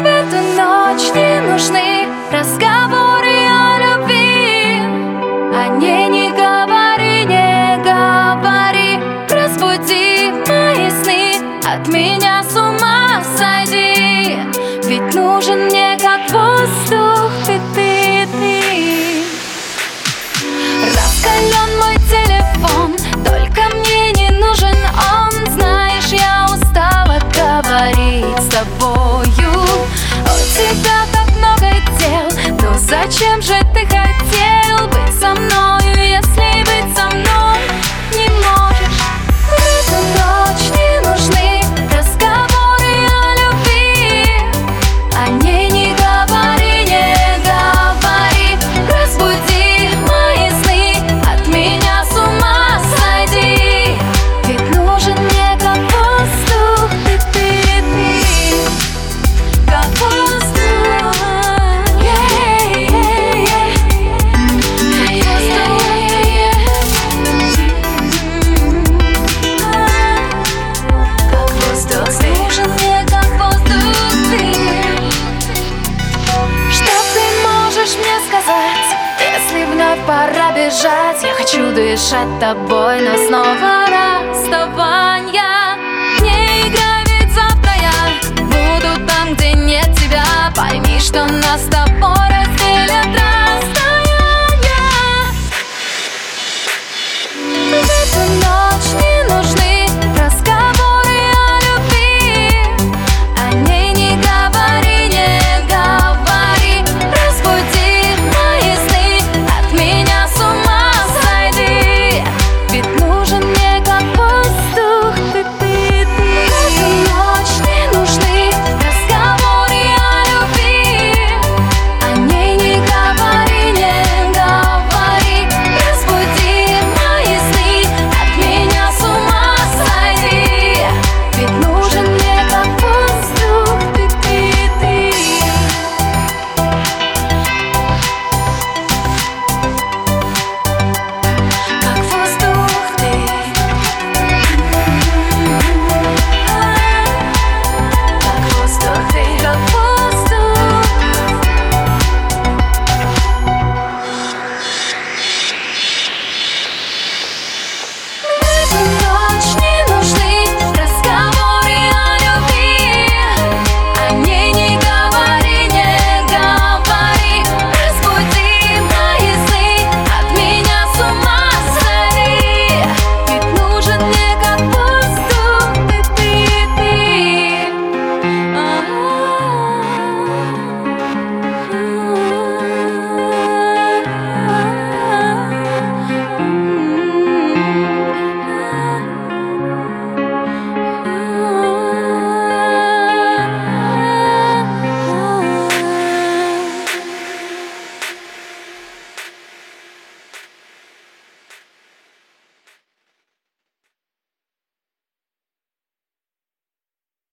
В эту ночь не нужны разговоры о любви. О ней не говори, не говори. Разбуди мои сны, от меня с ума сойди. Ведь нужен мне как воздух пора бежать. Я хочу дышать тобой Но снова расставанья Не играй, ведь завтра я Буду там, где нет тебя. Пойми, что нас с тобой